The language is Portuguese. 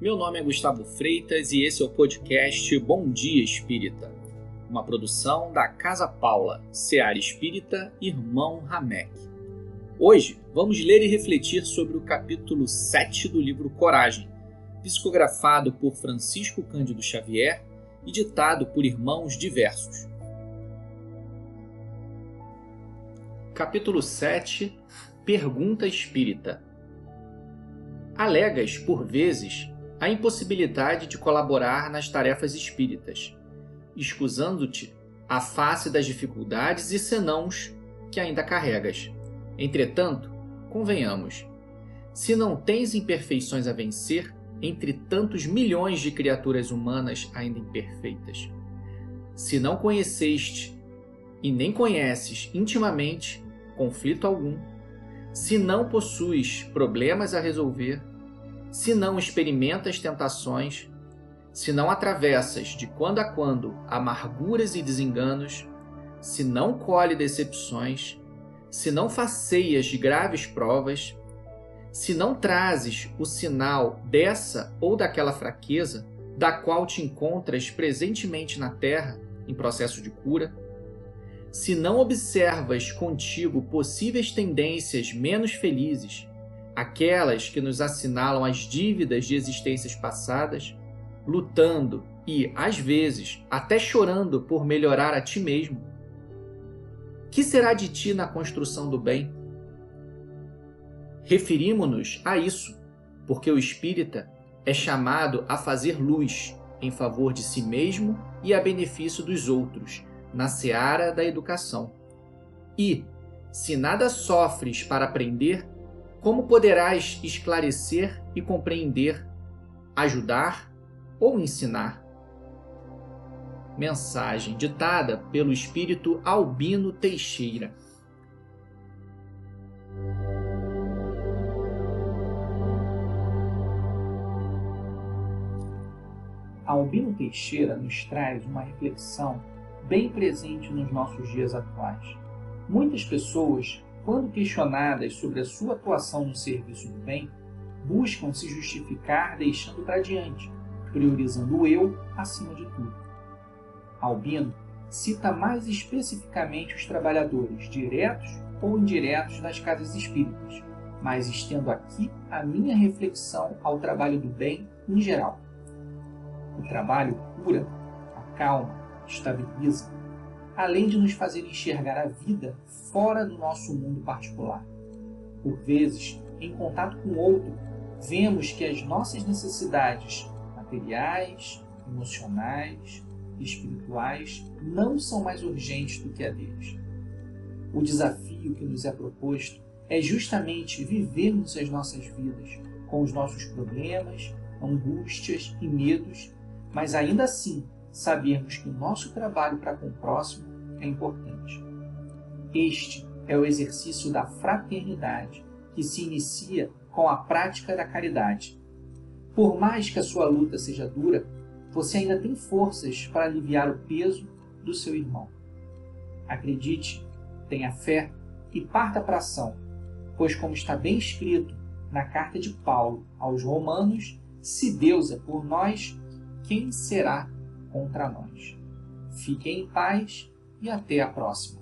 Meu nome é Gustavo Freitas e esse é o podcast Bom Dia Espírita, uma produção da Casa Paula, Seara Espírita, Irmão Ramek. Hoje vamos ler e refletir sobre o capítulo 7 do livro Coragem, psicografado por Francisco Cândido Xavier e ditado por irmãos diversos. Capítulo 7 Pergunta Espírita Alegas, por vezes, a impossibilidade de colaborar nas tarefas espíritas, escusando-te a face das dificuldades e senãos que ainda carregas. Entretanto, convenhamos, se não tens imperfeições a vencer entre tantos milhões de criaturas humanas ainda imperfeitas, se não conheceste e nem conheces intimamente conflito algum, se não possuis problemas a resolver, se não experimentas tentações, se não atravessas de quando a quando amarguras e desenganos, se não colhe decepções, se não faceias de graves provas, se não trazes o sinal dessa ou daquela fraqueza da qual te encontras presentemente na terra em processo de cura, se não observas contigo possíveis tendências menos felizes, aquelas que nos assinalam as dívidas de existências passadas, lutando e, às vezes, até chorando por melhorar a ti mesmo, que será de ti na construção do bem? Referimo-nos a isso, porque o espírita é chamado a fazer luz em favor de si mesmo e a benefício dos outros na seara da educação. E, se nada sofres para aprender, como poderás esclarecer e compreender, ajudar ou ensinar? Mensagem ditada pelo espírito Albino Teixeira. Albino Teixeira nos traz uma reflexão bem presente nos nossos dias atuais. Muitas pessoas, quando questionadas sobre a sua atuação no serviço do bem, buscam se justificar deixando para diante, priorizando o eu acima de tudo. Albino cita mais especificamente os trabalhadores diretos ou indiretos das casas espíritas, mas estendo aqui a minha reflexão ao trabalho do bem em geral. O trabalho cura, acalma, estabiliza, além de nos fazer enxergar a vida fora do nosso mundo particular. Por vezes, em contato com o outro, vemos que as nossas necessidades materiais, emocionais espirituais não são mais urgentes do que a deles. O desafio que nos é proposto é justamente vivermos as nossas vidas com os nossos problemas, angústias e medos, mas ainda assim sabermos que o nosso trabalho para com o próximo é importante. Este é o exercício da fraternidade, que se inicia com a prática da caridade. Por mais que a sua luta seja dura, você ainda tem forças para aliviar o peso do seu irmão. Acredite, tenha fé e parta para a ação, pois, como está bem escrito na carta de Paulo aos Romanos, se Deus é por nós, quem será contra nós. Fiquem em paz e até a próxima.